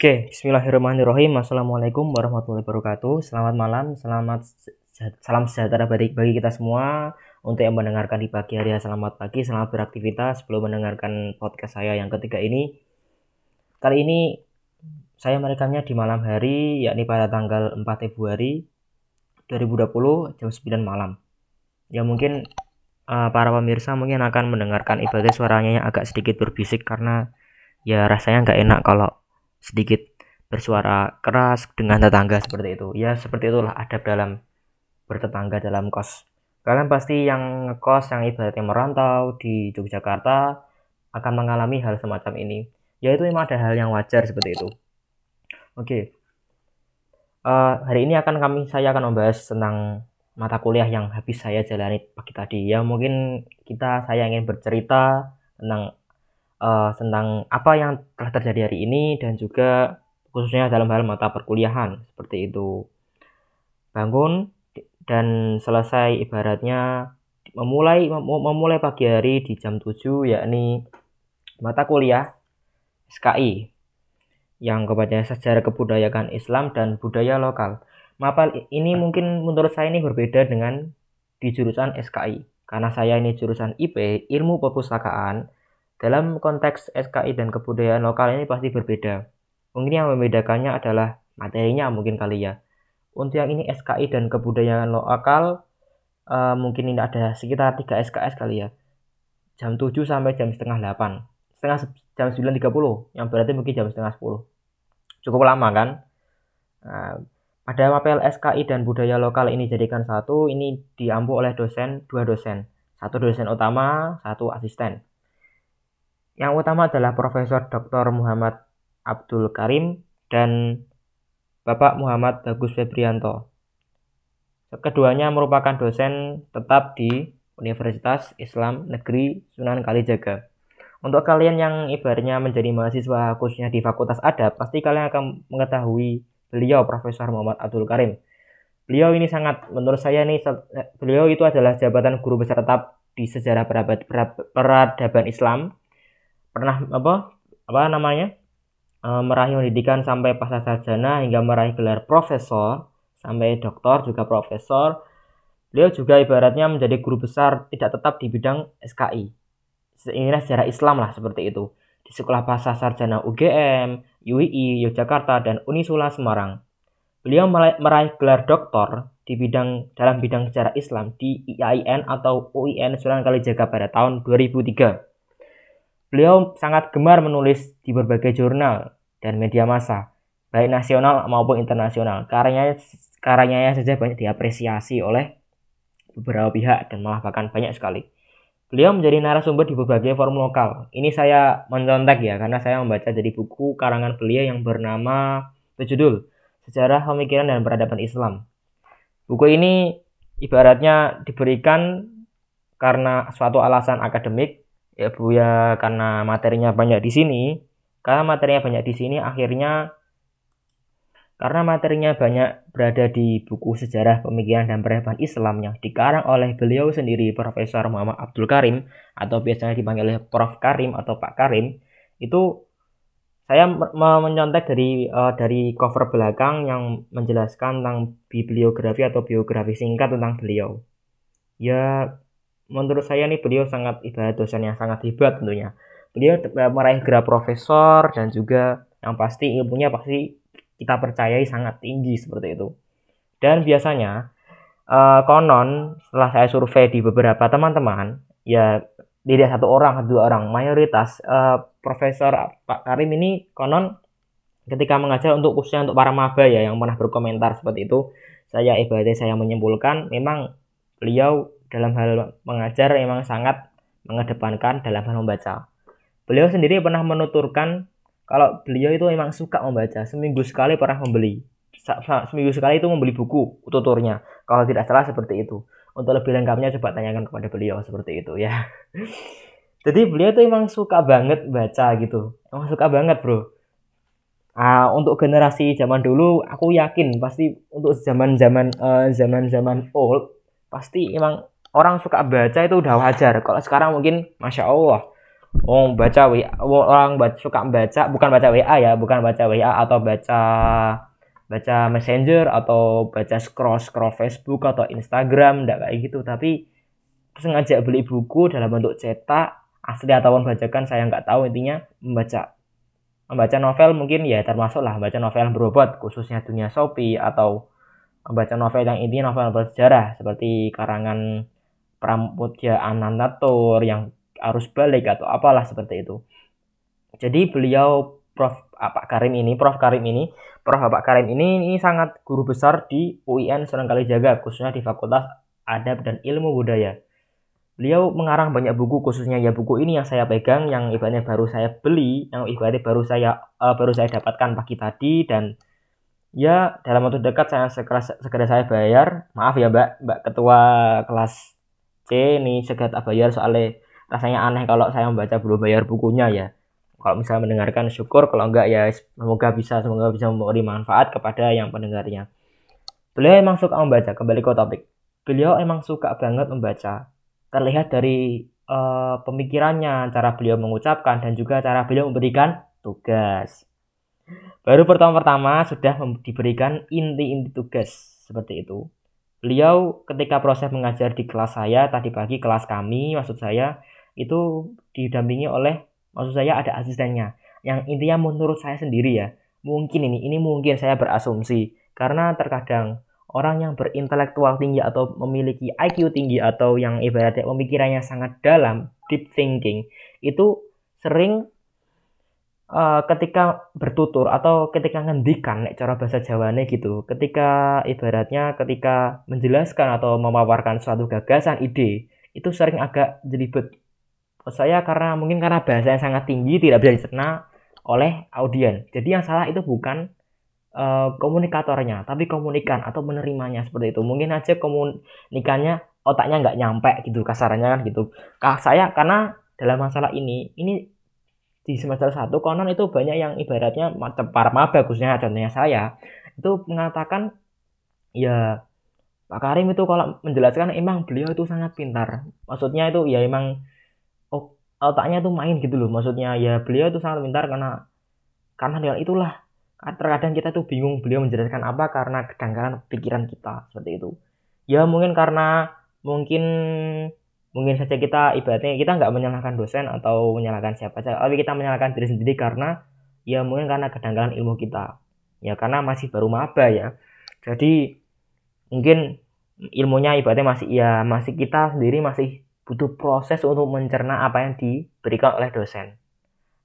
Oke, bismillahirrahmanirrahim. Assalamualaikum warahmatullahi wabarakatuh. Selamat malam, selamat salam sejahtera bagi, bagi kita semua. Untuk yang mendengarkan di pagi hari, selamat pagi, selamat beraktivitas sebelum mendengarkan podcast saya yang ketiga ini. Kali ini saya merekamnya di malam hari, yakni pada tanggal 4 Februari 2020 jam 9 malam. Ya mungkin uh, para pemirsa mungkin akan mendengarkan ibadah suaranya yang agak sedikit berbisik karena ya rasanya nggak enak kalau sedikit bersuara keras dengan tetangga seperti itu. Ya seperti itulah adab dalam bertetangga dalam kos. Kalian pasti yang ngekos yang ibaratnya merantau di Yogyakarta akan mengalami hal semacam ini. Ya itu memang ada hal yang wajar seperti itu. Oke. Okay. Uh, eh, hari ini akan kami saya akan membahas tentang mata kuliah yang habis saya jalani pagi tadi. Ya mungkin kita saya ingin bercerita tentang uh, tentang apa yang telah terjadi hari ini dan juga khususnya dalam hal mata perkuliahan seperti itu. Bangun dan selesai ibaratnya memulai memulai pagi hari di jam 7 yakni mata kuliah SKI yang kepada sejarah kebudayaan Islam dan budaya lokal. Mapal ini mungkin menurut saya ini berbeda dengan di jurusan SKI karena saya ini jurusan IP ilmu perpustakaan dalam konteks SKI dan kebudayaan lokal ini pasti berbeda. Mungkin yang membedakannya adalah materinya mungkin kali ya. Untuk yang ini SKI dan kebudayaan lokal uh, mungkin ini ada sekitar 3 SKS kali ya. Jam 7 sampai jam setengah 8. Setengah jam 9.30 yang berarti mungkin jam setengah 10. Cukup lama kan? Nah, pada mapel SKI dan budaya lokal ini jadikan satu, ini diampu oleh dosen, dua dosen. Satu dosen utama, satu asisten. Yang utama adalah Profesor Dr. Muhammad Abdul Karim dan Bapak Muhammad Bagus Febrianto. Keduanya merupakan dosen tetap di Universitas Islam Negeri Sunan Kalijaga. Untuk kalian yang ibaratnya menjadi mahasiswa khususnya di Fakultas Adab, pasti kalian akan mengetahui beliau Profesor Muhammad Abdul Karim. Beliau ini sangat, menurut saya nih, beliau itu adalah jabatan guru besar tetap di sejarah peradaban Islam pernah apa apa namanya e, meraih pendidikan sampai pasca sarjana hingga meraih gelar profesor sampai doktor juga profesor beliau juga ibaratnya menjadi guru besar tidak tetap di bidang SKI inilah sejarah Islam lah seperti itu di sekolah pasca sarjana UGM, UII, Yogyakarta dan Unisula Semarang. Beliau meraih gelar doktor di bidang dalam bidang sejarah Islam di IAIN atau UIN Sunan Kalijaga pada tahun 2003. Beliau sangat gemar menulis di berbagai jurnal dan media massa, baik nasional maupun internasional. Karyanya karyanya saja banyak diapresiasi oleh beberapa pihak dan malah bahkan banyak sekali. Beliau menjadi narasumber di berbagai forum lokal. Ini saya mencontek ya, karena saya membaca dari buku karangan beliau yang bernama berjudul Sejarah Pemikiran dan Peradaban Islam. Buku ini ibaratnya diberikan karena suatu alasan akademik ya Bu ya karena materinya banyak di sini karena materinya banyak di sini akhirnya karena materinya banyak berada di buku sejarah pemikiran dan peradaban Islam yang dikarang oleh beliau sendiri Profesor Muhammad Abdul Karim atau biasanya dipanggil Prof Karim atau Pak Karim itu saya menyontek dari uh, dari cover belakang yang menjelaskan tentang bibliografi atau biografi singkat tentang beliau. Ya menurut saya nih beliau sangat ibarat dosen yang sangat hebat tentunya. Beliau meraih gelar profesor dan juga yang pasti ilmunya pasti kita percayai sangat tinggi seperti itu. Dan biasanya uh, konon setelah saya survei di beberapa teman-teman ya tidak satu orang dua orang mayoritas uh, Profesor Pak Karim ini konon ketika mengajar untuk khususnya untuk para maba ya yang pernah berkomentar seperti itu saya ibaratnya saya menyimpulkan memang beliau dalam hal mengajar memang sangat mengedepankan dalam hal membaca. Beliau sendiri pernah menuturkan kalau beliau itu memang suka membaca. Seminggu sekali pernah membeli. Seminggu sekali itu membeli buku tuturnya. Kalau tidak salah seperti itu. Untuk lebih lengkapnya coba tanyakan kepada beliau seperti itu ya. Jadi beliau itu emang suka banget baca gitu. Emang suka banget bro. Nah, untuk generasi zaman dulu aku yakin pasti untuk zaman-zaman uh, zaman-zaman old pasti emang orang suka baca itu udah wajar. Kalau sekarang mungkin masya Allah oh baca WA orang baca, suka baca bukan baca WA ya bukan baca WA atau baca baca messenger atau baca scroll scroll Facebook atau Instagram enggak kayak gitu tapi sengaja beli buku dalam bentuk cetak asli ataupun bacakan saya nggak tahu intinya membaca membaca novel mungkin ya termasuk lah membaca novel berobat khususnya dunia Shopee atau membaca novel yang intinya novel bersejarah seperti karangan Pramudya Anantatur yang arus balik atau apalah seperti itu. Jadi beliau Prof. Pak Karim ini, Prof. Karim ini, Prof. Pak Karim ini, ini sangat guru besar di UIN Sunan Kalijaga, khususnya di Fakultas Adab dan Ilmu Budaya. Beliau mengarang banyak buku khususnya ya buku ini yang saya pegang yang ibaratnya baru saya beli, yang ibaratnya baru saya uh, baru saya dapatkan pagi tadi dan ya dalam waktu dekat saya segera, segera saya bayar. Maaf ya Mbak, Mbak ketua kelas ini segera tak bayar soalnya rasanya aneh kalau saya membaca belum bayar bukunya ya. Kalau misalnya mendengarkan syukur, kalau enggak ya semoga bisa semoga bisa memberi manfaat kepada yang pendengarnya. Beliau emang suka membaca, kembali ke topik. Beliau emang suka banget membaca terlihat dari uh, pemikirannya, cara beliau mengucapkan dan juga cara beliau memberikan tugas. Baru pertama-pertama sudah diberikan inti-inti tugas seperti itu. Beliau ketika proses mengajar di kelas saya tadi pagi kelas kami maksud saya itu didampingi oleh maksud saya ada asistennya. Yang intinya menurut saya sendiri ya mungkin ini ini mungkin saya berasumsi. Karena terkadang orang yang berintelektual tinggi atau memiliki IQ tinggi atau yang ibaratnya pemikirannya sangat dalam, deep thinking, itu sering uh, ketika bertutur atau ketika ngendikan nek cara bahasa Jawane gitu, ketika ibaratnya ketika menjelaskan atau memaparkan suatu gagasan ide, itu sering agak jelibet. Saya karena mungkin karena bahasanya sangat tinggi tidak bisa dicerna oleh audien. Jadi yang salah itu bukan uh, komunikatornya, tapi komunikan atau menerimanya seperti itu. Mungkin aja komunikannya otaknya nggak nyampe gitu kasarannya kan gitu. Kah saya karena dalam masalah ini, ini di semester 1 konon itu banyak yang ibaratnya para maba bagusnya contohnya saya itu mengatakan ya Pak Karim itu kalau menjelaskan emang beliau itu sangat pintar. Maksudnya itu ya emang oh, otaknya itu main gitu loh. Maksudnya ya beliau itu sangat pintar karena karena dengan itulah terkadang kita tuh bingung beliau menjelaskan apa karena kedangkalan pikiran kita seperti itu ya mungkin karena mungkin mungkin saja kita ibaratnya kita nggak menyalahkan dosen atau menyalahkan siapa saja tapi kita menyalahkan diri sendiri karena ya mungkin karena kedangkalan ilmu kita. Ya karena masih baru maba ya. Jadi mungkin ilmunya ibaratnya masih ya masih kita sendiri masih butuh proses untuk mencerna apa yang diberikan oleh dosen.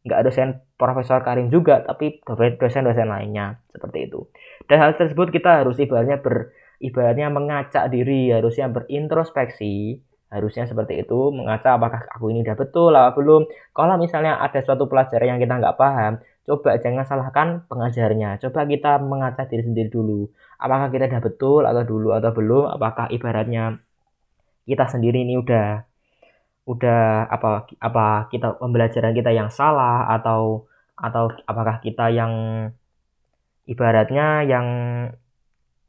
Nggak dosen Profesor Karim juga, tapi dosen-dosen lainnya seperti itu. Dan hal tersebut kita harus ibaratnya ber ibaratnya mengacak diri, harusnya berintrospeksi, harusnya seperti itu, mengacak apakah aku ini udah betul atau belum. Kalau misalnya ada suatu pelajaran yang kita nggak paham, coba jangan salahkan pengajarnya. Coba kita mengacak diri sendiri dulu. Apakah kita udah betul atau dulu atau belum? Apakah ibaratnya kita sendiri ini udah udah apa apa kita pembelajaran kita yang salah atau atau apakah kita yang ibaratnya yang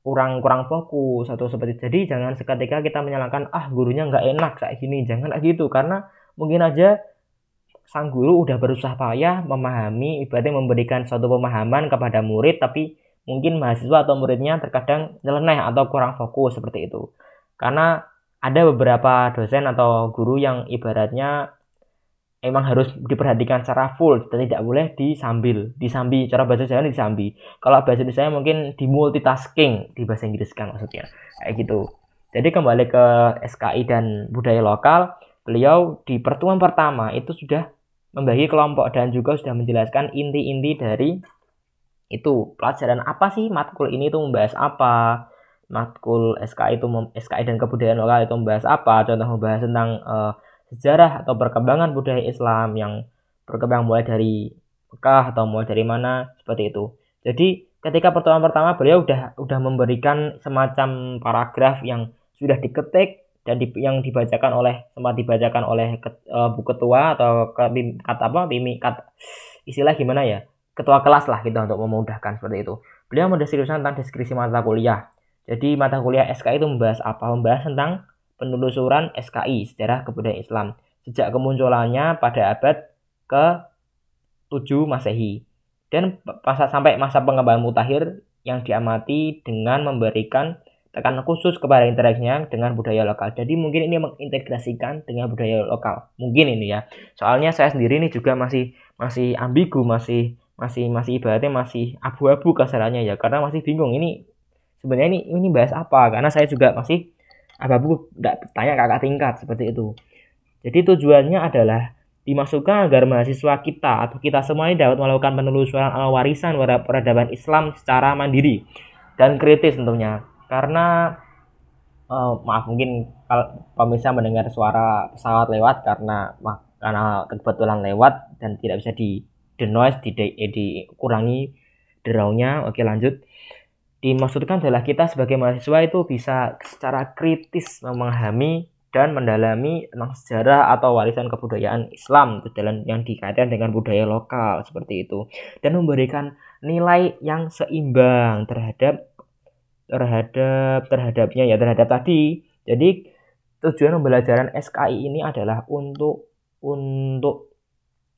kurang kurang fokus atau seperti jadi jangan seketika kita menyalahkan ah gurunya nggak enak kayak gini. Jangan gitu karena mungkin aja sang guru udah berusaha payah memahami ibaratnya memberikan suatu pemahaman kepada murid tapi mungkin mahasiswa atau muridnya terkadang nyeleneh atau kurang fokus seperti itu. Karena ada beberapa dosen atau guru yang ibaratnya emang harus diperhatikan secara full tidak boleh disambil. Disambi cara bahasa Jawa disambi. Kalau bahasa Indonesia mungkin di multitasking di bahasa Inggris kan maksudnya. Kayak gitu. Jadi kembali ke SKI dan budaya lokal beliau di pertemuan pertama itu sudah membagi kelompok dan juga sudah menjelaskan inti-inti dari itu. Pelajaran apa sih matkul ini tuh membahas apa? Matkul SKI itu SKI dan kebudayaan lokal itu membahas apa? Contoh membahas tentang uh, sejarah atau perkembangan budaya Islam yang berkembang mulai dari Mekah atau mulai dari mana seperti itu. Jadi ketika pertemuan pertama beliau udah udah memberikan semacam paragraf yang sudah diketik dan di, yang dibacakan oleh sempat dibacakan oleh ke, uh, bu ketua atau ke, kata apa bimi kata istilah gimana ya? Ketua kelas lah gitu untuk memudahkan seperti itu. Beliau mendeskripsikan tentang deskripsi mata kuliah. Jadi mata kuliah SKI itu membahas apa? Membahas tentang penelusuran SKI, sejarah kebudayaan Islam. Sejak kemunculannya pada abad ke 7 Masehi. Dan masa sampai masa pengembangan mutakhir yang diamati dengan memberikan tekanan khusus kepada interaksinya dengan budaya lokal. Jadi mungkin ini mengintegrasikan dengan budaya lokal. Mungkin ini ya. Soalnya saya sendiri ini juga masih masih ambigu, masih masih masih ibaratnya masih abu-abu kasarannya ya karena masih bingung ini sebenarnya ini ini bahas apa karena saya juga masih abu-abu nggak tanya kakak tingkat seperti itu. Jadi tujuannya adalah dimasukkan agar mahasiswa kita atau kita semua ini dapat melakukan penelusuran warisan peradaban Islam secara mandiri dan kritis tentunya. Karena uh, maaf mungkin kalau pemirsa mendengar suara pesawat lewat karena karena kebetulan lewat dan tidak bisa di the noise di, di, eh, dikurangi deraunya oke lanjut dimaksudkan adalah kita sebagai mahasiswa itu bisa secara kritis memahami dan mendalami tentang sejarah atau warisan kebudayaan Islam dalam yang dikaitkan dengan budaya lokal seperti itu dan memberikan nilai yang seimbang terhadap terhadap terhadapnya ya terhadap tadi. Jadi tujuan pembelajaran SKI ini adalah untuk untuk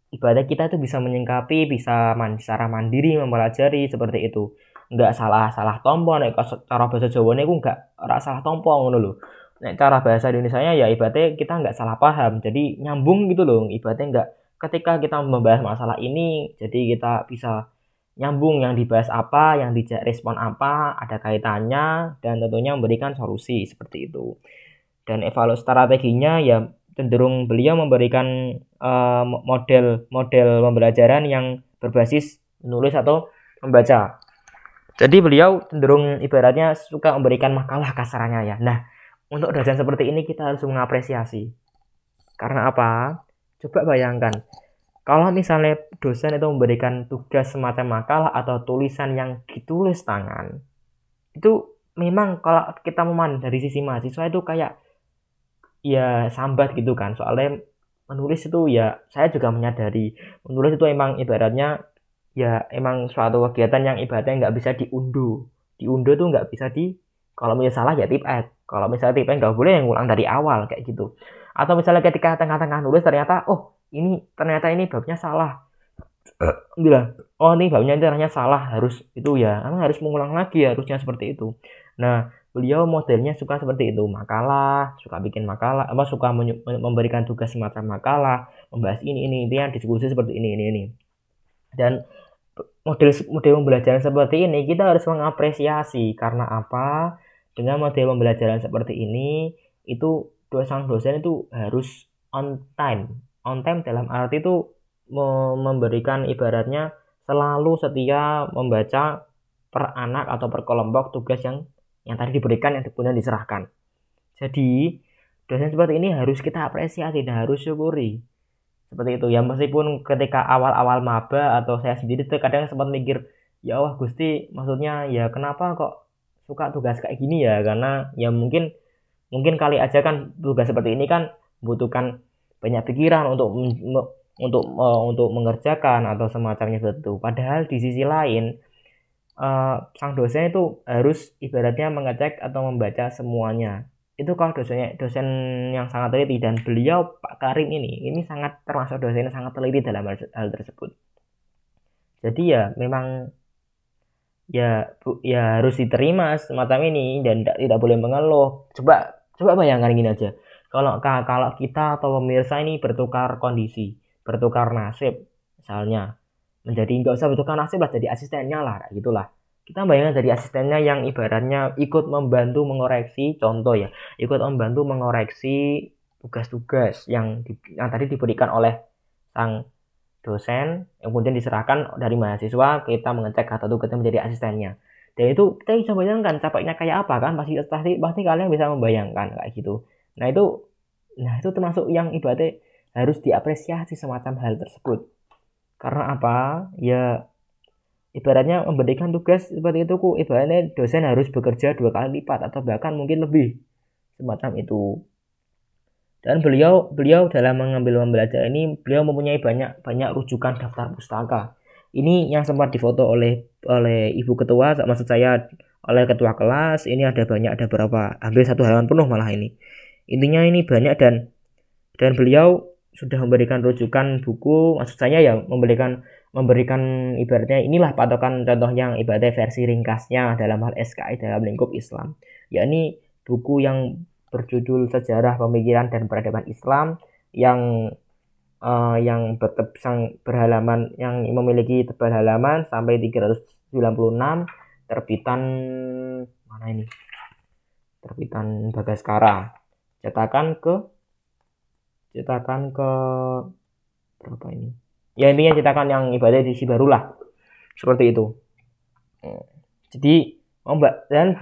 ibadah kita itu bisa menyingkapi, bisa man, secara mandiri mempelajari seperti itu. Enggak salah salah tompo nek cara bahasa Jawa niku enggak ora salah tompo ngono lho. Nek cara bahasa Indonesia ya ibaratnya kita enggak salah paham. Jadi nyambung gitu loh. Ibaratnya enggak ketika kita membahas masalah ini jadi kita bisa nyambung yang dibahas apa, yang dijak respon apa, ada kaitannya, dan tentunya memberikan solusi seperti itu. Dan evaluasi strateginya ya cenderung beliau memberikan uh, model model pembelajaran yang berbasis menulis atau membaca. Jadi beliau cenderung ibaratnya suka memberikan makalah kasarannya ya. Nah, untuk dosen seperti ini kita harus mengapresiasi. Karena apa? Coba bayangkan, kalau misalnya dosen itu memberikan tugas semacam makalah atau tulisan yang ditulis tangan, itu memang kalau kita memandang dari sisi mahasiswa itu kayak ya sambat gitu kan. Soalnya menulis itu ya saya juga menyadari menulis itu emang ibaratnya ya emang suatu kegiatan yang ibaratnya nggak bisa diunduh. Diunduh tuh nggak bisa di kalau misalnya salah ya tip ad. Kalau misalnya tip ad nggak boleh yang ulang dari awal kayak gitu. Atau misalnya ketika tengah-tengah nulis ternyata oh ini ternyata ini babnya salah. Bilang oh ini babnya ternyata salah. Harus itu ya emang harus mengulang lagi harusnya seperti itu. Nah beliau modelnya suka seperti itu. Makalah suka bikin makalah apa suka memberikan tugas semacam makalah membahas ini ini yang diskusi seperti ini ini ini. Dan model model pembelajaran seperti ini kita harus mengapresiasi karena apa dengan model pembelajaran seperti ini itu dosen dosen itu harus on time on time dalam arti itu memberikan ibaratnya selalu setia membaca per anak atau per kelompok tugas yang yang tadi diberikan yang kemudian diserahkan. Jadi dosen seperti ini harus kita apresiasi dan harus syukuri. Seperti itu ya meskipun ketika awal-awal maba atau saya sendiri terkadang sempat mikir ya Allah Gusti maksudnya ya kenapa kok suka tugas kayak gini ya karena ya mungkin mungkin kali aja kan tugas seperti ini kan membutuhkan banyak pikiran untuk untuk uh, untuk mengerjakan atau semacamnya itu. Padahal di sisi lain uh, sang dosen itu harus ibaratnya mengecek atau membaca semuanya. Itu kalau dosennya dosen yang sangat teliti dan beliau Pak Karim ini ini sangat termasuk dosen yang sangat teliti dalam hal, hal tersebut. Jadi ya memang ya bu, ya harus diterima semacam ini dan tidak, tidak boleh mengeluh. Coba coba bayangkan gini aja kalau kalau kita atau pemirsa ini bertukar kondisi bertukar nasib misalnya menjadi nggak usah bertukar nasib lah jadi asistennya lah gitulah kita bayangkan dari asistennya yang ibaratnya ikut membantu mengoreksi contoh ya ikut membantu mengoreksi tugas-tugas yang di, yang tadi diberikan oleh sang dosen yang kemudian diserahkan dari mahasiswa kita mengecek kata tugasnya menjadi asistennya dan itu kita bisa bayangkan capeknya kayak apa kan pasti pasti pasti kalian bisa membayangkan kayak gitu Nah itu nah itu termasuk yang ibaratnya harus diapresiasi semacam hal tersebut. Karena apa? Ya ibaratnya memberikan tugas seperti itu ku ibaratnya dosen harus bekerja dua kali lipat atau bahkan mungkin lebih semacam itu. Dan beliau beliau dalam mengambil pembelajaran ini beliau mempunyai banyak banyak rujukan daftar pustaka. Ini yang sempat difoto oleh oleh ibu ketua maksud saya oleh ketua kelas. Ini ada banyak ada berapa hampir satu halaman penuh malah ini. Intinya ini banyak dan dan beliau sudah memberikan rujukan buku maksud saya ya memberikan memberikan ibaratnya inilah patokan contoh yang ibaratnya versi ringkasnya dalam hal SKI dalam lingkup Islam. Yakni buku yang berjudul Sejarah Pemikiran dan Peradaban Islam yang uh, yang berhalaman yang memiliki tebal halaman sampai 396 terbitan mana ini? Terbitan Bagaskara. Cetakan ke cetakan ke berapa ini ya intinya cetakan yang ibadah di baru lah. Seperti itu. Hmm. jadi oh dan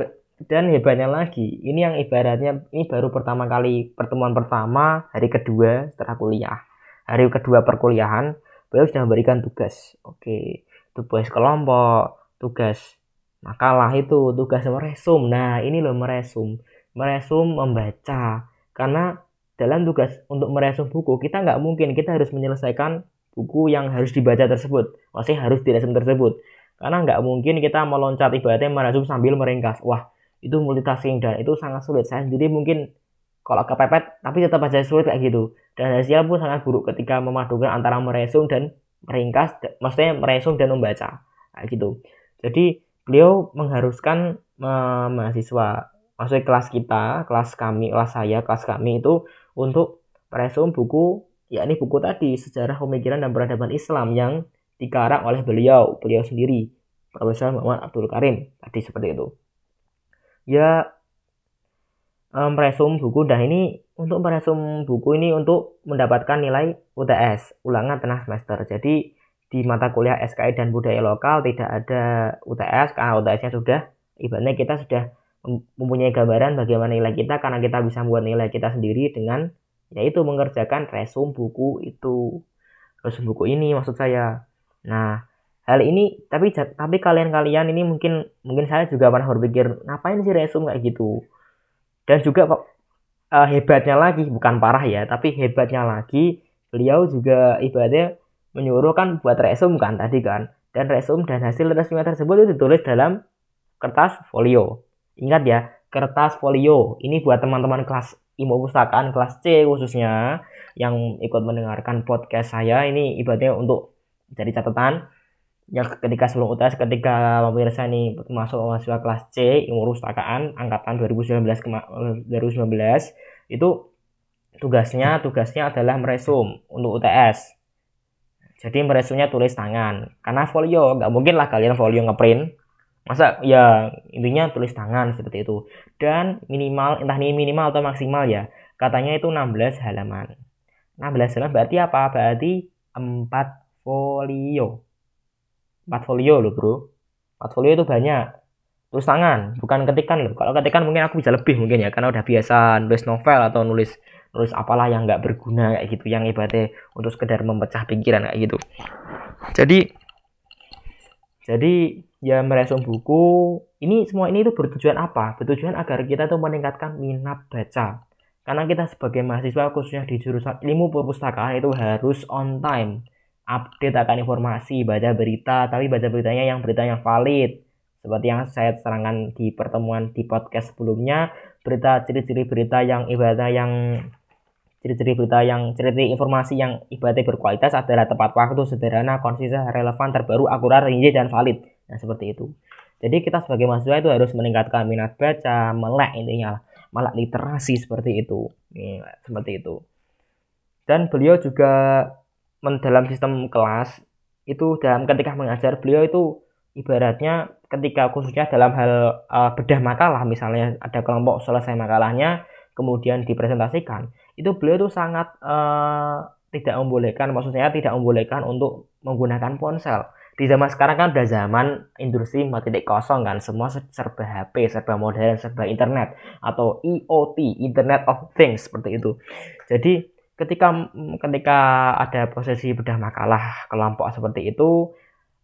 dan hebatnya lagi ini yang ibaratnya ini baru pertama kali pertemuan pertama hari kedua setelah kuliah. Hari kedua perkuliahan beliau sudah memberikan tugas. Oke tugas kelompok tugas makalah itu tugas meresum. Nah ini loh meresum. Meresum membaca. Karena dalam tugas untuk meresum buku kita nggak mungkin kita harus menyelesaikan buku yang harus dibaca tersebut. Maksudnya harus diresum tersebut. Karena nggak mungkin kita meloncat ibaratnya meresum sambil meringkas. Wah itu multitasking dan itu sangat sulit. Saya sendiri mungkin kalau kepepet tapi tetap aja sulit kayak gitu. Dan hasilnya pun sangat buruk ketika memadukan antara meresum dan meringkas maksudnya meresum dan membaca. Kayak gitu. Jadi beliau mengharuskan uh, mahasiswa maksudnya kelas kita kelas kami kelas saya kelas kami itu untuk meresum buku yakni buku tadi sejarah pemikiran dan peradaban Islam yang dikarang oleh beliau beliau sendiri Profesor Muhammad Abdul Karim tadi seperti itu. Ya um, buku dan ini untuk meresum buku ini untuk mendapatkan nilai UTS ulangan tengah semester. Jadi di mata kuliah SKI dan budaya lokal tidak ada UTS karena UTS-nya sudah ibaratnya kita sudah mempunyai gambaran bagaimana nilai kita karena kita bisa membuat nilai kita sendiri dengan yaitu mengerjakan resum buku itu. Resum buku ini maksud saya. Nah hal ini tapi tapi kalian-kalian ini mungkin mungkin saya juga pernah berpikir ngapain sih resum kayak gitu? Dan juga uh, hebatnya lagi bukan parah ya tapi hebatnya lagi beliau juga ibadah menyuruh kan buat resum kan tadi kan. Dan resum dan hasil resumnya tersebut itu ditulis dalam kertas folio. Ingat ya kertas folio. Ini buat teman-teman kelas ilmu pustakaan kelas C khususnya yang ikut mendengarkan podcast saya ini ibaratnya untuk jadi catatan. Ya ketika sebelum UTS ketika pemirsa ini masuk mahasiswa kelas C ilmu pustakaan angkatan 2019 2019 itu tugasnya tugasnya adalah meresum untuk UTS jadi meresumnya tulis tangan. Karena folio nggak mungkin lah kalian folio ngeprint masa? Ya intinya tulis tangan seperti itu. Dan minimal entah ini minimal atau maksimal ya katanya itu 16 halaman. 16 halaman berarti apa? Berarti 4 folio. Portfolio loh bro. Portfolio itu banyak. Tulis tangan bukan ketikan loh. Kalau ketikan mungkin aku bisa lebih mungkin ya karena udah biasa nulis novel atau nulis nulis apalah yang nggak berguna kayak gitu yang ibaratnya untuk sekedar memecah pikiran kayak gitu. Jadi jadi ya meresum buku ini semua ini itu bertujuan apa bertujuan agar kita tuh meningkatkan minat baca karena kita sebagai mahasiswa khususnya di jurusan ilmu perpustakaan itu harus on time update akan informasi, baca berita, tapi baca beritanya yang berita yang valid. Seperti yang saya terangkan di pertemuan di podcast sebelumnya, berita ciri-ciri berita yang ibadah yang ciri-ciri berita yang ciri-ciri informasi yang ibadah berkualitas adalah tepat waktu, sederhana, konsisten, relevan, terbaru, akurat, rinci, dan valid. Nah, seperti itu. Jadi kita sebagai mahasiswa itu harus meningkatkan minat baca, melek intinya, malah literasi seperti itu. Nih, seperti itu. Dan beliau juga dalam sistem kelas itu dalam ketika mengajar beliau itu ibaratnya ketika khususnya dalam hal uh, bedah makalah misalnya ada kelompok selesai makalahnya kemudian dipresentasikan itu beliau itu sangat uh, tidak membolehkan maksudnya tidak membolehkan untuk menggunakan ponsel di zaman sekarang kan udah zaman industri 4.0 kan semua serba HP serba modern serba internet atau IoT Internet of Things seperti itu. Jadi ketika ketika ada prosesi bedah makalah kelompok seperti itu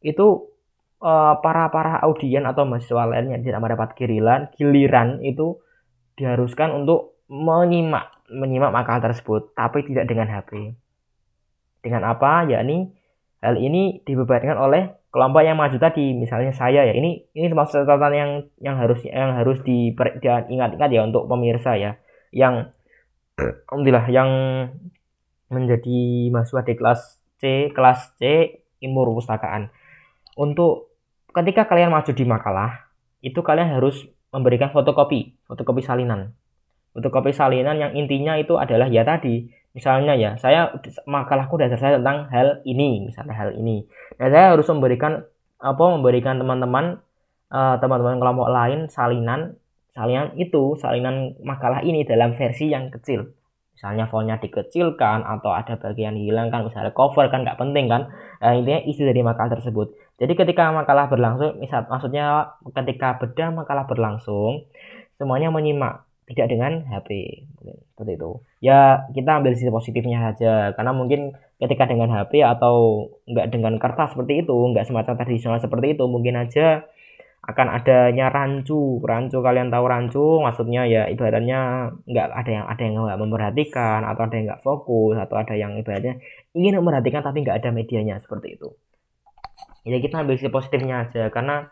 itu uh, para para audien atau mahasiswa lain yang tidak mendapat giliran giliran itu diharuskan untuk menyimak menyimak makalah tersebut tapi tidak dengan HP dengan apa? Yakni hal ini dibebankan oleh kelompok yang maju tadi misalnya saya ya ini ini termasuk catatan yang yang harus yang harus diingat-ingat ya untuk pemirsa ya yang alhamdulillah yang menjadi mahasiswa di kelas C, kelas C ilmu perpustakaan. Untuk ketika kalian maju di makalah, itu kalian harus memberikan fotokopi, fotokopi salinan. Fotokopi salinan yang intinya itu adalah ya tadi, misalnya ya, saya makalahku dasar saya tentang hal ini, misalnya hal ini. Dan saya harus memberikan apa memberikan teman-teman uh, teman-teman kelompok lain salinan salinan itu salinan makalah ini dalam versi yang kecil. Misalnya fontnya dikecilkan atau ada bagian hilangkan misalnya cover kan nggak penting kan. Nah, intinya isi dari makalah tersebut. Jadi ketika makalah berlangsung misal maksudnya ketika beda makalah berlangsung semuanya menyimak tidak dengan HP seperti itu. Ya kita ambil sisi positifnya saja. Karena mungkin ketika dengan HP atau nggak dengan kertas seperti itu nggak semacam tradisional seperti itu mungkin aja akan adanya rancu. Rancu kalian tahu rancu maksudnya ya ibaratnya nggak ada yang ada yang nggak memperhatikan atau ada yang nggak fokus atau ada yang ibaratnya ingin memperhatikan tapi nggak ada medianya seperti itu. Ya kita ambil sisi positifnya aja. Karena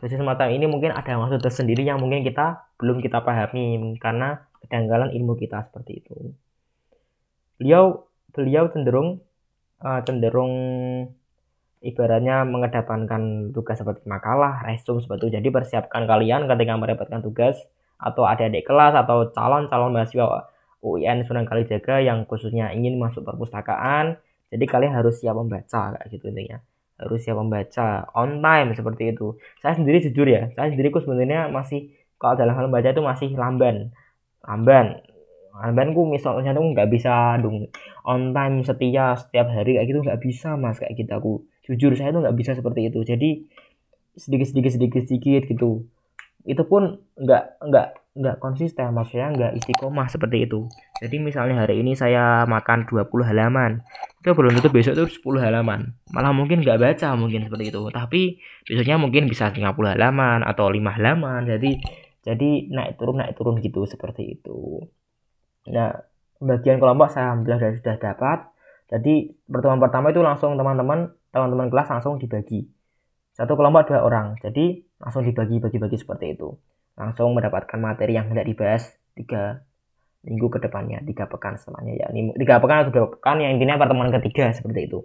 dari semacam ini mungkin ada maksud tersendiri yang mungkin kita belum kita pahami karena kedanggalan ilmu kita seperti itu beliau beliau cenderung uh, cenderung ibaratnya mengedepankan tugas seperti makalah, resume seperti itu. Jadi persiapkan kalian ketika mendapatkan tugas atau ada adik kelas atau calon-calon mahasiswa UIN Sunan Kalijaga yang khususnya ingin masuk perpustakaan. Jadi kalian harus siap membaca kayak gitu intinya. Harus siap membaca on time seperti itu. Saya sendiri jujur ya, saya sendiri sebenarnya masih kalau dalam hal membaca itu masih lamban. Lamban. Lamban ku misalnya tuh nggak bisa dong on time setia setiap hari kayak gitu nggak bisa mas kayak gitu aku jujur saya tuh nggak bisa seperti itu jadi sedikit sedikit sedikit sedikit gitu itu pun nggak nggak nggak konsisten maksudnya nggak istiqomah seperti itu jadi misalnya hari ini saya makan 20 halaman itu belum tentu besok itu 10 halaman malah mungkin nggak baca mungkin seperti itu tapi besoknya mungkin bisa 50 halaman atau 5 halaman jadi jadi naik turun naik turun gitu seperti itu nah bagian kelompok saya alhamdulillah sudah dapat jadi pertemuan pertama itu langsung teman-teman teman-teman kelas langsung dibagi. Satu kelompok dua orang. Jadi langsung dibagi bagi-bagi seperti itu. Langsung mendapatkan materi yang hendak dibahas tiga minggu ke depannya, tiga pekan setelahnya ya. Tiga pekan atau dua pekan yang intinya pertemuan ketiga seperti itu.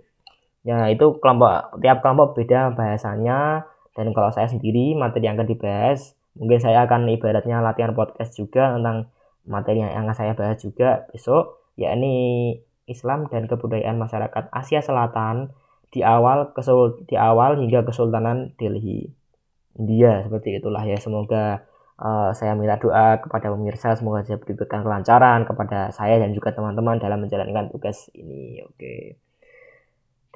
Ya itu kelompok tiap kelompok beda bahasanya dan kalau saya sendiri materi yang akan dibahas mungkin saya akan ibaratnya latihan podcast juga tentang materi yang akan saya bahas juga besok yakni Islam dan kebudayaan masyarakat Asia Selatan di awal kesul di awal hingga Kesultanan Delhi. India seperti itulah ya semoga uh, saya minta doa kepada pemirsa semoga saya diberikan kelancaran kepada saya dan juga teman-teman dalam menjalankan tugas ini. Oke.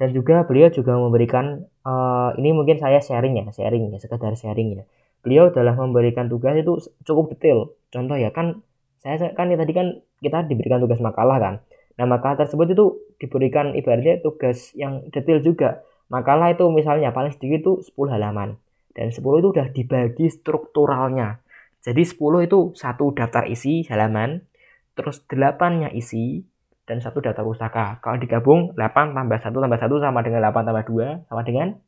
Dan juga beliau juga memberikan uh, ini mungkin saya sharing ya, sharing ya, sekedar sharing ya. Beliau dalam memberikan tugas itu cukup detail. Contoh ya kan saya kan tadi kan kita diberikan tugas makalah kan Nah, makalah tersebut itu diberikan ibaratnya tugas yang detail juga. Makalah itu misalnya paling sedikit itu 10 halaman. Dan 10 itu udah dibagi strukturalnya. Jadi 10 itu satu daftar isi halaman, terus 8-nya isi, dan satu daftar pustaka. Kalau digabung 8 tambah 1 tambah 1 sama dengan 8 tambah 2 sama dengan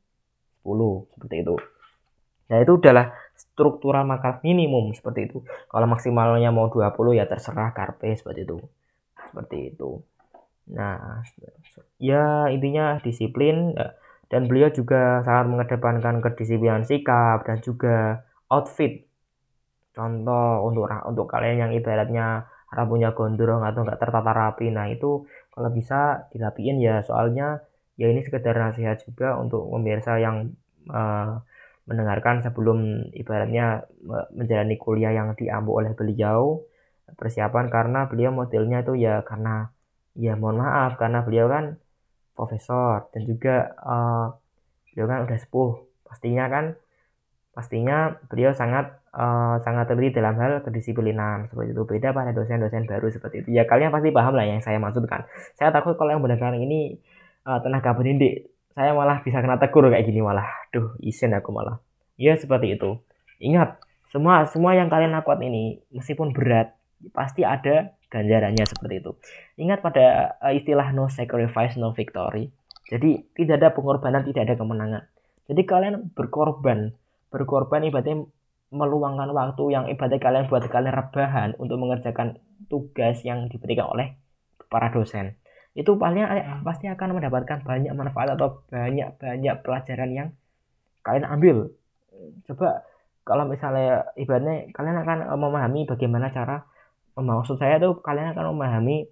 10. Seperti itu. Nah itu adalah struktural makalah minimum seperti itu. Kalau maksimalnya mau 20 ya terserah karpe seperti itu seperti itu. Nah, ya intinya disiplin eh, dan beliau juga sangat mengedepankan kedisiplinan sikap dan juga outfit. Contoh untuk untuk kalian yang ibaratnya rambutnya gondrong atau enggak tertata rapi, nah itu kalau bisa dirapiin ya. Soalnya ya ini sekedar nasihat juga untuk pemirsa yang uh, mendengarkan sebelum ibaratnya menjalani kuliah yang diambil oleh beliau persiapan karena beliau modelnya itu ya karena ya mohon maaf karena beliau kan profesor dan juga uh, beliau kan udah sepuh. Pastinya kan pastinya beliau sangat uh, sangat teliti dalam hal kedisiplinan. Seperti itu. Beda pada dosen-dosen baru seperti itu. Ya kalian pasti paham lah yang saya maksudkan saya takut kalau yang mendengar ini uh, tenaga pendidik saya malah bisa kena tegur kayak gini malah. Duh isin aku malah. Ya seperti itu. Ingat semua semua yang kalian lakukan ini meskipun berat pasti ada ganjarannya seperti itu. Ingat pada uh, istilah no sacrifice no victory. Jadi tidak ada pengorbanan, tidak ada kemenangan. Jadi kalian berkorban, berkorban ibaratnya meluangkan waktu yang ibaratnya kalian buat kalian rebahan untuk mengerjakan tugas yang diberikan oleh para dosen. itu paling pasti akan mendapatkan banyak manfaat atau banyak banyak pelajaran yang kalian ambil. Coba kalau misalnya ibaratnya kalian akan memahami bagaimana cara maksud saya tuh kalian akan memahami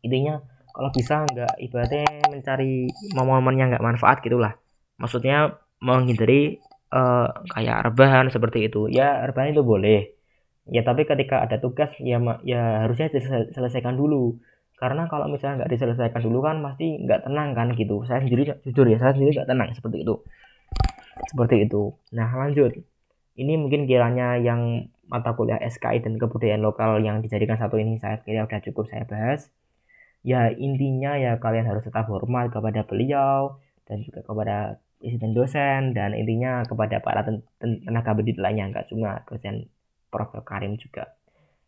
intinya kalau bisa nggak ibaratnya mencari momen-momen yang nggak manfaat gitulah. Maksudnya menghindari uh, kayak rebahan seperti itu. Ya rebahan itu boleh. Ya tapi ketika ada tugas ya ya harusnya diselesaikan dulu. Karena kalau misalnya nggak diselesaikan dulu kan pasti nggak tenang kan gitu. Saya sendiri jujur ya saya sendiri nggak tenang seperti itu. Seperti itu. Nah lanjut. Ini mungkin kiranya yang mata kuliah SKI dan kebudayaan lokal yang dijadikan satu ini saya kira udah cukup saya bahas. Ya intinya ya kalian harus tetap hormat kepada beliau dan juga kepada dan dosen dan intinya kepada para tenaga pendidik lainnya nggak cuma dosen Prof. Karim juga.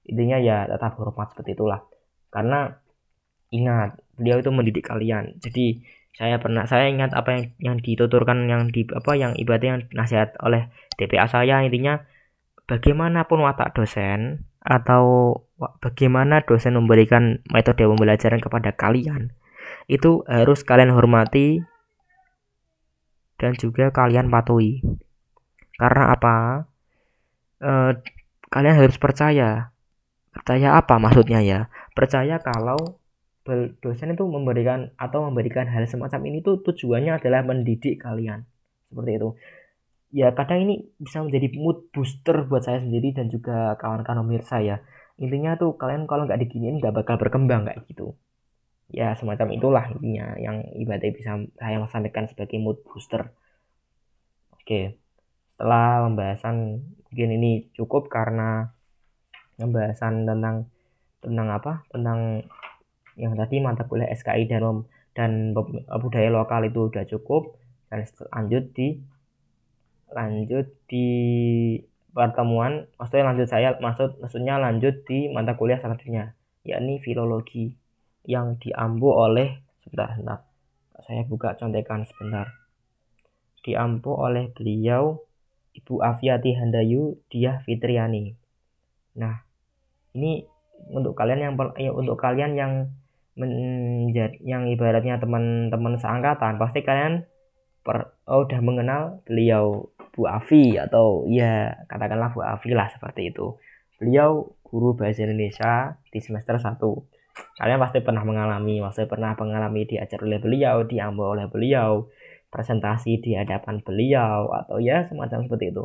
Intinya ya tetap hormat seperti itulah. Karena ingat beliau itu mendidik kalian. Jadi saya pernah saya ingat apa yang yang dituturkan yang di apa yang ibadah yang nasihat oleh DPA saya intinya bagaimanapun watak dosen atau bagaimana dosen memberikan metode pembelajaran kepada kalian itu harus kalian hormati dan juga kalian patuhi. Karena apa? E, kalian harus percaya. Percaya apa maksudnya ya? Percaya kalau dosen itu memberikan atau memberikan hal semacam ini tuh tujuannya adalah mendidik kalian. Seperti itu. Ya kadang ini bisa menjadi mood booster buat saya sendiri dan juga kawan-kawan pemirsa ya. Intinya tuh kalian kalau nggak diginiin nggak bakal berkembang kayak gitu ya semacam itulah intinya yang ibadah bisa saya sampaikan sebagai mood booster. Oke setelah pembahasan mungkin ini cukup karena pembahasan tentang tentang apa? Tentang yang tadi mata kuliah SKI dan dan budaya lokal itu udah cukup. Dan lanjut di lanjut di pertemuan maksudnya lanjut saya maksud maksudnya lanjut di mata kuliah selanjutnya yakni filologi yang diampu oleh sebentar sebentar saya buka contekan sebentar diampu oleh beliau Ibu Afiati Handayu Diah Fitriani nah ini untuk kalian yang ya, untuk kalian yang menjadi yang ibaratnya teman-teman seangkatan pasti kalian per, oh, udah mengenal beliau Bu Afi atau ya katakanlah Bu Afi lah seperti itu. Beliau guru bahasa Indonesia di semester 1. Kalian pasti pernah mengalami, pasti pernah mengalami diajar oleh beliau, diambil oleh beliau, presentasi di hadapan beliau atau ya semacam seperti itu.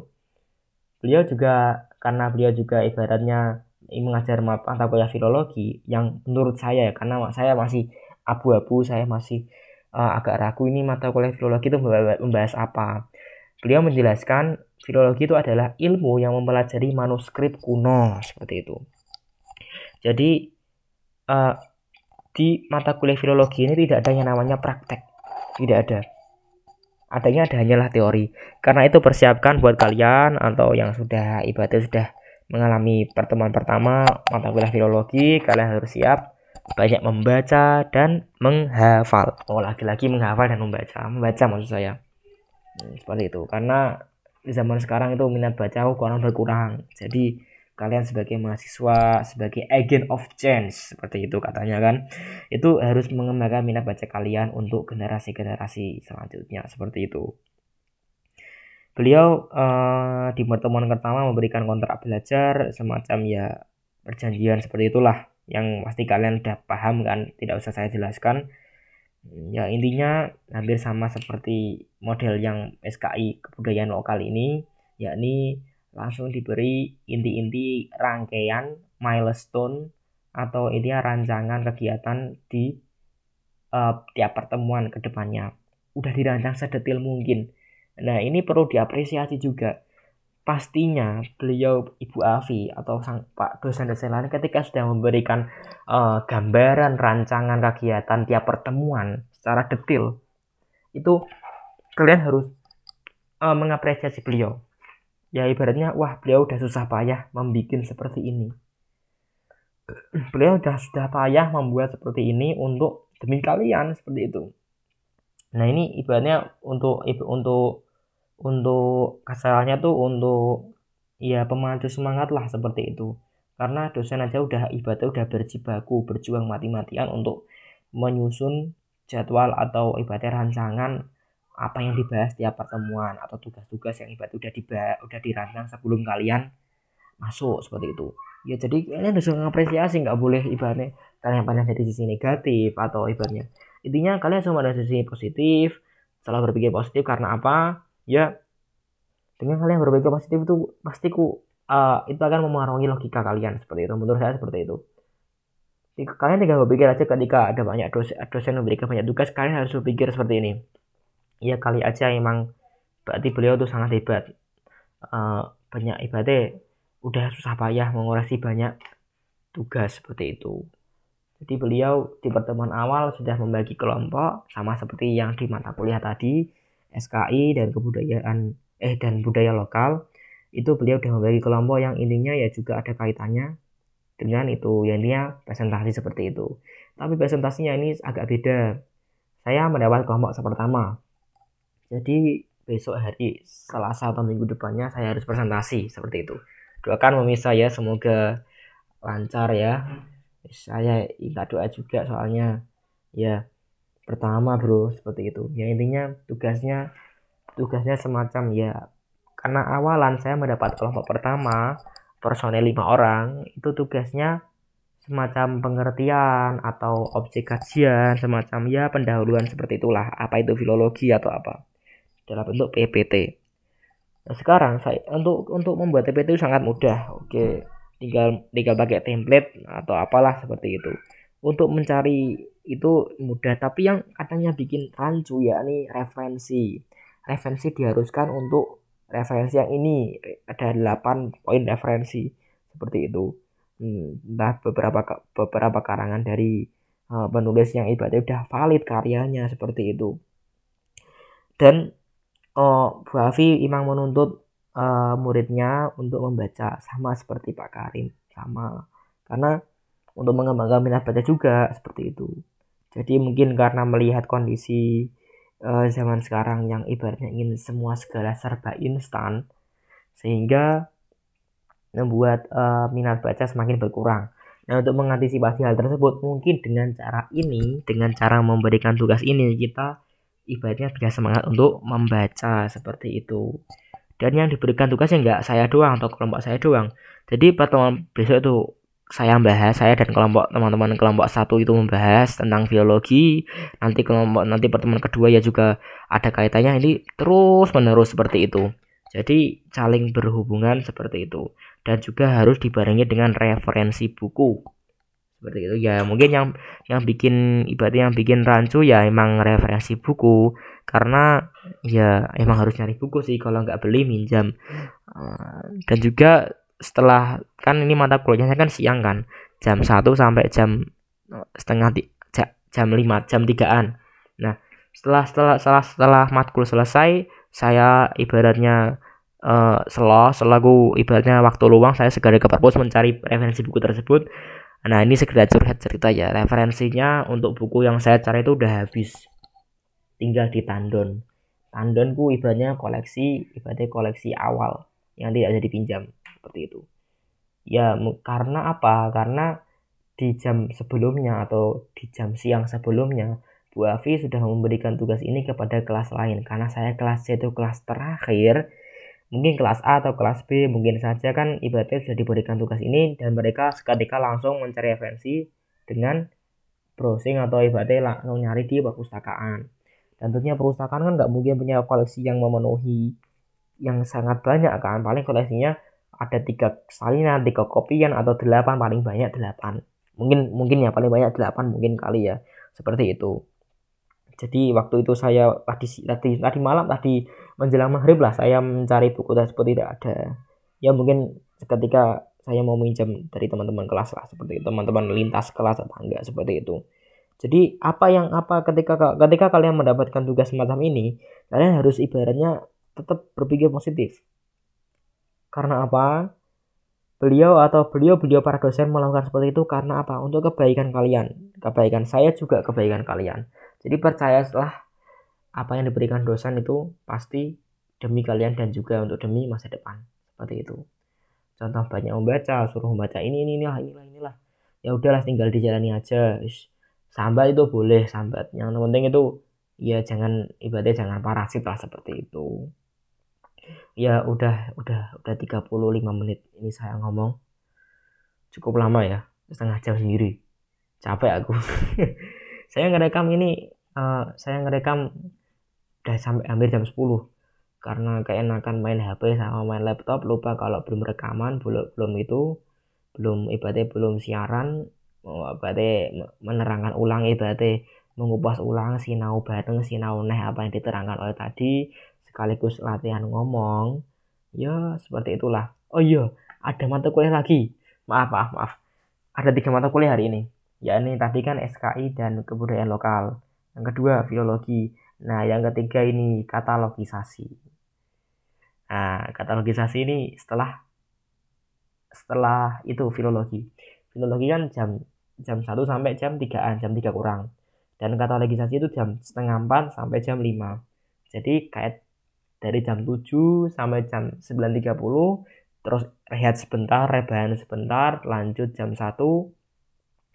Beliau juga karena beliau juga ibaratnya mengajar mata kuliah filologi yang menurut saya ya karena saya masih abu-abu saya masih uh, agak ragu ini mata kuliah filologi itu membahas apa beliau menjelaskan filologi itu adalah ilmu yang mempelajari manuskrip kuno seperti itu jadi uh, di mata kuliah filologi ini tidak ada yang namanya praktek tidak ada adanya ada hanyalah teori karena itu persiapkan buat kalian atau yang sudah ibadah sudah mengalami pertemuan pertama mata kuliah filologi, kalian harus siap banyak membaca dan menghafal. Oh, lagi-lagi menghafal dan membaca. Membaca maksud saya. Hmm, seperti itu. Karena di zaman sekarang itu minat baca kurang berkurang. Jadi kalian sebagai mahasiswa, sebagai agent of change seperti itu katanya kan, itu harus mengembangkan minat baca kalian untuk generasi-generasi selanjutnya seperti itu. Beliau uh, di pertemuan pertama memberikan kontrak belajar semacam ya perjanjian seperti itulah yang pasti kalian udah paham kan, tidak usah saya jelaskan. Ya intinya hampir sama seperti model yang SKI kebudayaan lokal ini, yakni langsung diberi inti-inti rangkaian milestone atau intinya rancangan kegiatan di uh, tiap pertemuan ke depannya. Udah dirancang sedetil mungkin Nah, ini perlu diapresiasi juga. Pastinya beliau Ibu Afi atau sang Pak dosen-dosen lain ketika sudah memberikan uh, gambaran rancangan kegiatan tiap pertemuan secara detail, itu kalian harus uh, mengapresiasi beliau. Ya ibaratnya, wah beliau udah susah payah membuat seperti ini. Beliau udah sudah payah membuat seperti ini untuk demi kalian seperti itu. Nah ini ibaratnya untuk untuk untuk kasarnya tuh untuk ya pemacu semangat lah seperti itu karena dosen aja udah ibadah udah berjibaku berjuang mati-matian untuk menyusun jadwal atau ibaratnya rancangan apa yang dibahas tiap pertemuan atau tugas-tugas yang ibarat udah dibahas udah dirancang sebelum kalian masuk seperti itu. Ya jadi kalian harus mengapresiasi nggak boleh ibaratnya kalian pandang dari sisi negatif atau ibaratnya. Intinya kalian semua dari sisi positif selalu berpikir positif karena apa? Ya dengan kalian berpikir positif itu pasti ku uh, itu akan memengaruhi logika kalian seperti itu. Menurut saya seperti itu. Kalian tinggal berpikir aja ketika ada banyak dosen, dosen memberikan banyak tugas kalian harus berpikir seperti ini ya kali aja emang berarti beliau tuh sangat hebat uh, banyak ibadah udah susah payah mengurangi banyak tugas seperti itu. Jadi beliau di pertemuan awal sudah membagi kelompok sama seperti yang di mata kuliah tadi SKI dan kebudayaan eh dan budaya lokal itu beliau sudah membagi kelompok yang intinya ya juga ada kaitannya dengan itu yang dia presentasi seperti itu. Tapi presentasinya ini agak beda. Saya mendapat kelompok pertama. Jadi besok hari Selasa atau minggu depannya saya harus presentasi seperti itu. Doakan memisah ya semoga lancar ya. Saya minta doa juga soalnya ya pertama bro seperti itu. Ya intinya tugasnya tugasnya semacam ya karena awalan saya mendapat kelompok pertama personel lima orang itu tugasnya semacam pengertian atau objek kajian semacam ya pendahuluan seperti itulah. Apa itu filologi atau apa dalam bentuk PPT Nah, sekarang saya untuk untuk membuat TP itu sangat mudah. Oke, tinggal tinggal pakai template atau apalah seperti itu. Untuk mencari itu mudah, tapi yang katanya bikin rancu ya ini referensi. Referensi diharuskan untuk referensi yang ini ada 8 poin referensi seperti itu. Hmm, entah beberapa beberapa karangan dari uh, penulis yang ibaratnya udah valid karyanya seperti itu. Dan oh, Bu Afi memang menuntut uh, muridnya untuk membaca sama seperti Pak Karim sama karena untuk mengembangkan minat baca juga seperti itu jadi mungkin karena melihat kondisi uh, zaman sekarang yang ibaratnya ingin semua segala serba instan sehingga membuat uh, minat baca semakin berkurang. Nah, untuk mengantisipasi hal tersebut, mungkin dengan cara ini, dengan cara memberikan tugas ini, kita ibaratnya bisa semangat untuk membaca seperti itu. Dan yang diberikan tugasnya nggak saya doang atau kelompok saya doang. Jadi pertemuan besok itu saya membahas saya dan kelompok teman-teman kelompok satu itu membahas tentang biologi. Nanti kelompok nanti pertemuan kedua ya juga ada kaitannya. Ini terus menerus seperti itu. Jadi saling berhubungan seperti itu. Dan juga harus dibarengi dengan referensi buku seperti itu. Ya mungkin yang yang bikin ibaratnya yang bikin rancu ya emang referensi buku. Karena ya emang harus nyari buku sih kalau nggak beli minjam. Uh, dan juga setelah kan ini mata kuliahnya kan siang kan. Jam 1 sampai jam eh, setengah jam 5 jam 3an nah setelah setelah setelah setelah matkul selesai saya ibaratnya uh, selo selaku ibaratnya waktu luang saya segera ke perpus mencari referensi buku tersebut Nah ini segera curhat cerita ya. Referensinya untuk buku yang saya cari itu udah habis. Tinggal di tandon. Tandonku ibaratnya koleksi ibaratnya koleksi awal yang tidak bisa dipinjam seperti itu. Ya karena apa? Karena di jam sebelumnya atau di jam siang sebelumnya Bu Afi sudah memberikan tugas ini kepada kelas lain. Karena saya kelas C itu kelas terakhir mungkin kelas A atau kelas B mungkin saja kan ibaratnya sudah diberikan tugas ini dan mereka seketika langsung mencari referensi dengan browsing atau ibaratnya langsung nyari di perpustakaan. Dan tentunya perpustakaan kan nggak mungkin punya koleksi yang memenuhi yang sangat banyak kan. Paling koleksinya ada tiga salinan tiga kopian atau delapan paling banyak delapan. Mungkin mungkin ya paling banyak delapan mungkin kali ya. Seperti itu. Jadi waktu itu saya tadi tadi tadi malam tadi menjelang maghrib lah saya mencari buku tersebut tidak ada. Ya mungkin ketika saya mau minjam dari teman-teman kelas lah seperti teman-teman lintas kelas atau enggak seperti itu. Jadi apa yang apa ketika ketika kalian mendapatkan tugas semacam ini kalian harus ibaratnya tetap berpikir positif. Karena apa? Beliau atau beliau beliau para dosen melakukan seperti itu karena apa? Untuk kebaikan kalian. Kebaikan saya juga kebaikan kalian. Jadi percaya setelah apa yang diberikan dosen itu pasti demi kalian dan juga untuk demi masa depan. Seperti itu. Contoh banyak membaca, suruh membaca ini ini inilah inilah inilah. Ya udahlah tinggal dijalani aja. sambat itu boleh sambat yang penting itu ya jangan ibadah jangan parasit lah seperti itu ya udah udah udah 35 menit ini saya ngomong cukup lama ya setengah jam sendiri capek aku saya ngerekam ini uh, saya ngerekam udah sampai hampir jam 10 karena keenakan main HP sama main laptop lupa kalau belum rekaman belum belum itu belum ibadah belum siaran ibadah menerangkan ulang ibadah mengupas ulang sinau bareng sinau neh apa yang diterangkan oleh tadi sekaligus latihan ngomong. Ya seperti itulah. Oh iya ada mata kuliah lagi. Maaf maaf maaf. Ada tiga mata kuliah hari ini ya ini tadi kan SKI dan kebudayaan lokal. Yang kedua filologi nah yang ketiga ini katalogisasi. Nah katalogisasi ini setelah setelah itu filologi. Filologi kan jam jam 1 sampai jam 3an jam 3 kurang. Dan katalogisasi itu jam setengah 4 sampai jam 5 jadi kayak dari jam 7 sampai jam 9.30 terus rehat sebentar rebahan sebentar lanjut jam 1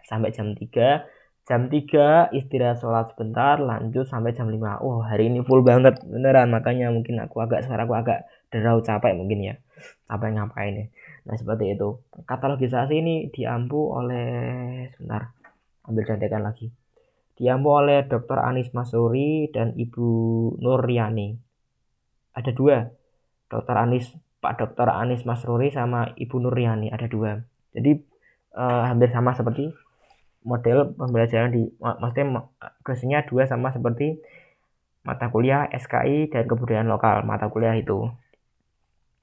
sampai jam 3 jam 3 istirahat sholat sebentar lanjut sampai jam 5 oh hari ini full banget beneran makanya mungkin aku agak sekarang aku agak derau capek mungkin ya capek ngapain ya nah seperti itu katalogisasi ini diampu oleh sebentar ambil contekan lagi diampu oleh Dr. Anis Masuri dan Ibu Nuryani ada dua Dr. Anis Pak Dr. Anis Masruri sama Ibu Nuryani ada dua jadi eh, hampir sama seperti model pembelajaran di maksudnya kelasnya dua sama seperti mata kuliah SKI dan kebudayaan lokal mata kuliah itu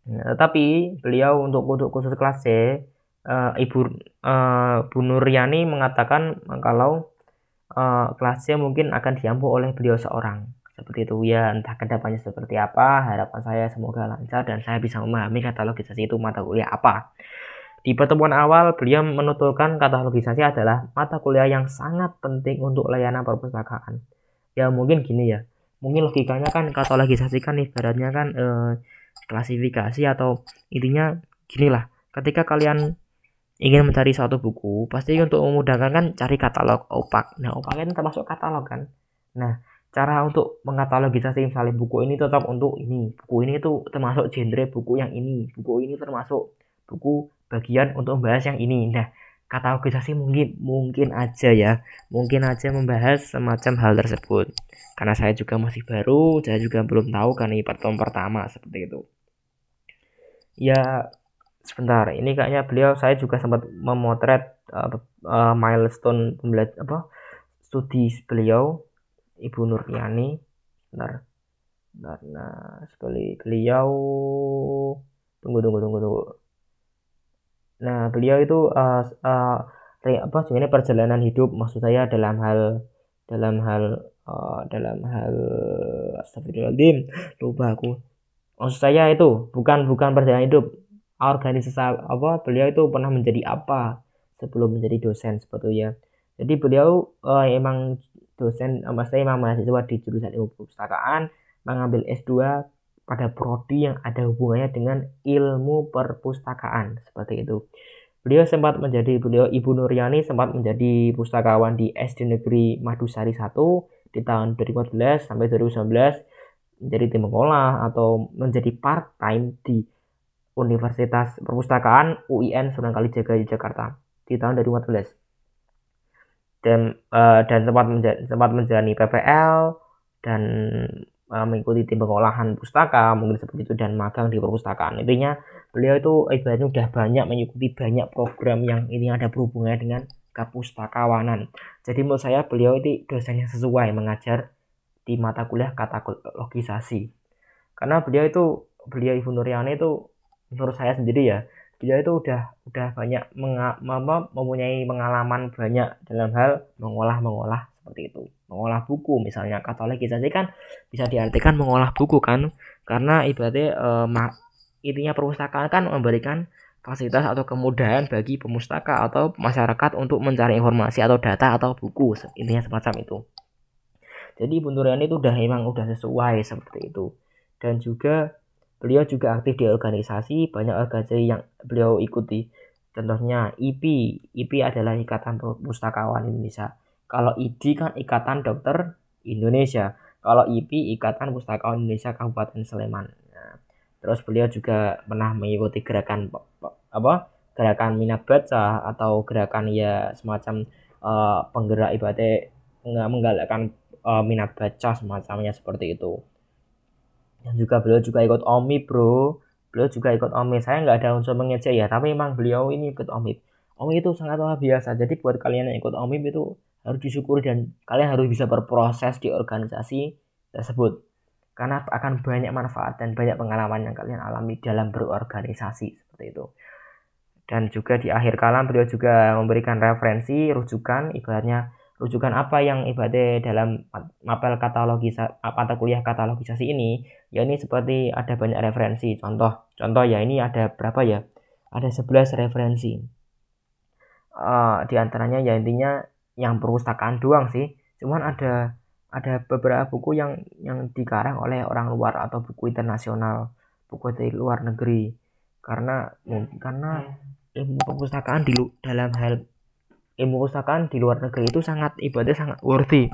Nah, tetapi beliau untuk untuk khusus kelas C, uh, Ibu uh, Bu Nuryani mengatakan kalau uh, kelas C mungkin akan diampu oleh beliau seorang. Seperti itu ya, entah ke depannya seperti apa, harapan saya semoga lancar dan saya bisa memahami katalogisasi itu mata kuliah apa. Di pertemuan awal, beliau menuturkan katalogisasi adalah mata kuliah yang sangat penting untuk layanan perpustakaan. Ya mungkin gini ya, mungkin logikanya kan katalogisasi kan ibaratnya kan eh, klasifikasi atau intinya gini lah. Ketika kalian ingin mencari suatu buku pasti untuk memudahkan kan cari katalog opak. Nah opak ini termasuk katalog kan. Nah cara untuk mengatalogisasi misalnya buku ini tetap untuk ini buku ini itu termasuk genre buku yang ini buku ini termasuk buku bagian untuk membahas yang ini. Nah katalogisasi mungkin mungkin aja ya. Mungkin aja membahas semacam hal tersebut. Karena saya juga masih baru saya juga belum tahu kan ini pertemuan pertama seperti itu. Ya sebentar. Ini kayaknya beliau saya juga sempat memotret uh, uh, milestone pembelajaran apa studi beliau Ibu Nurpiani benar nah sekali beliau. Tunggu tunggu tunggu tunggu Nah, beliau itu uh, uh, apa sebenarnya perjalanan hidup maksud saya dalam hal dalam hal uh, dalam hal astagfirullahaladzim lupa aku. Maksud saya itu bukan bukan perjalanan hidup. Organisasi apa beliau itu pernah menjadi apa sebelum menjadi dosen sebetulnya. Jadi beliau uh, emang dosen maksudnya emang mahasiswa di jurusan ilmu perpustakaan mengambil S2 pada prodi yang ada hubungannya dengan ilmu perpustakaan seperti itu. Beliau sempat menjadi beliau Ibu Nuryani sempat menjadi pustakawan di SD Negeri Madusari 1 di tahun 2014 sampai 2019 menjadi tim mengolah atau menjadi part time di Universitas Perpustakaan UIN Sunan Kalijaga Yogyakarta di tahun 2014 dan uh, dan sempat sempat menjalani PPL dan mengikuti tim pengolahan pustaka mungkin seperti itu dan magang di perpustakaan. Intinya beliau itu ibaratnya udah banyak mengikuti banyak program yang ini ada berhubungan dengan kepustakawanan jadi menurut saya beliau itu dosennya sesuai mengajar di mata kuliah katalogisasi. Karena beliau itu beliau Ibu Nuryani itu menurut saya sendiri ya beliau itu udah udah banyak mempunyai pengalaman banyak dalam hal mengolah mengolah seperti itu. Mengolah buku misalnya. Katalogisasi kan bisa diartikan mengolah buku kan. Karena ibaratnya e, intinya perpustakaan kan memberikan fasilitas atau kemudahan bagi pemustaka atau masyarakat untuk mencari informasi atau data atau buku intinya semacam itu. Jadi Bunturan itu udah emang udah sesuai seperti itu. Dan juga beliau juga aktif di organisasi banyak organisasi yang beliau ikuti. Contohnya IP IP adalah Ikatan Pustakawan Indonesia Kalau ID kan Ikatan Dokter Indonesia. Kalau IP Ikatan Pustakawan Indonesia Kabupaten Sleman. Nah, terus beliau juga pernah mengikuti gerakan apa? Gerakan minat baca atau gerakan ya semacam uh, penggerak ibadah menggalakkan uh, minat baca semacamnya seperti itu. Dan juga beliau juga ikut OMI bro. Beliau juga ikut OMI. Saya nggak ada unsur mengejek ya, tapi memang beliau ini ikut OMI. OMI itu sangat luar biasa. Jadi buat kalian yang ikut OMI itu harus disyukuri dan kalian harus bisa berproses di organisasi tersebut. Karena akan banyak manfaat dan banyak pengalaman yang kalian alami dalam berorganisasi seperti itu. Dan juga di akhir kalam beliau juga memberikan referensi rujukan ibaratnya rujukan apa yang ibadah dalam mapel katalogi mata kuliah katalogisasi ini ya ini seperti ada banyak referensi. Contoh contoh ya ini ada berapa ya? Ada 11 referensi. Uh, di antaranya ya intinya yang perpustakaan doang sih. Cuman ada ada beberapa buku yang yang dikarang oleh orang luar atau buku internasional buku dari luar negeri. Karena mungkin karena ilmu perpustakaan di dalam hal ilmu perpustakaan di luar negeri itu sangat ibadah sangat worthy.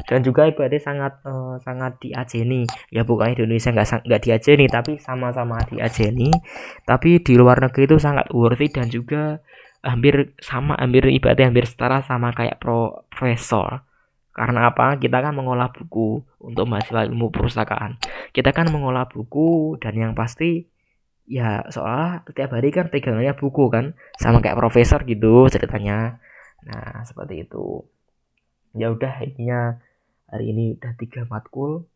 Dan juga ibadah sangat uh, sangat diajeni. Ya bukan Indonesia nggak nggak diajeni tapi sama-sama diajeni. Tapi di luar negeri itu sangat worthy dan juga hampir sama hampir ibaratnya hampir setara sama kayak profesor. Karena apa? Kita kan mengolah buku untuk mahasiswa ilmu perpustakaan kita kan mengolah buku dan yang pasti ya soalnya setiap hari kan pegangannya buku kan sama kayak profesor gitu ceritanya. Nah seperti itu. Ya udah intinya hari ini udah tiga matkul.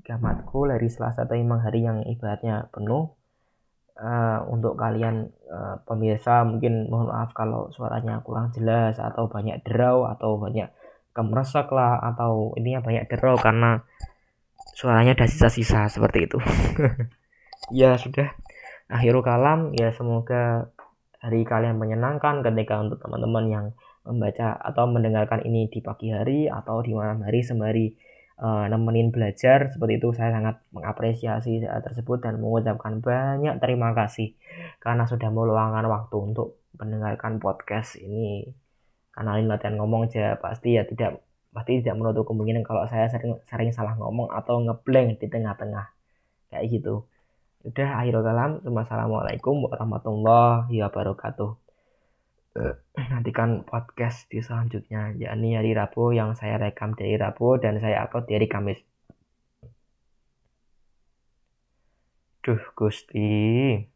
Tiga matkul hari Selasa atau memang hari yang ibaratnya penuh uh, untuk kalian uh, pemirsa mungkin mohon maaf kalau suaranya kurang jelas atau banyak derau atau banyak kemeresak lah atau intinya banyak derau karena suaranya ada sisa-sisa seperti itu. Ya sudah akhirul kalam. Ya semoga hari kalian menyenangkan ketika untuk teman-teman yang membaca atau mendengarkan ini di pagi hari atau di malam hari sembari uh, nemenin belajar seperti itu. Saya sangat mengapresiasi hal tersebut dan mengucapkan banyak terima kasih karena sudah meluangkan waktu untuk mendengarkan podcast ini. Karena ini latihan ngomong aja pasti ya tidak pasti tidak menutup kemungkinan kalau saya sering sering salah ngomong atau ngeblank di tengah-tengah. Kayak gitu. Udah akhirul kalam. Assalamualaikum warahmatullahi wabarakatuh. Eh, nantikan podcast di selanjutnya yakni hari Rabu yang saya rekam dari Rabu dan saya upload dari Kamis. Duh Gusti.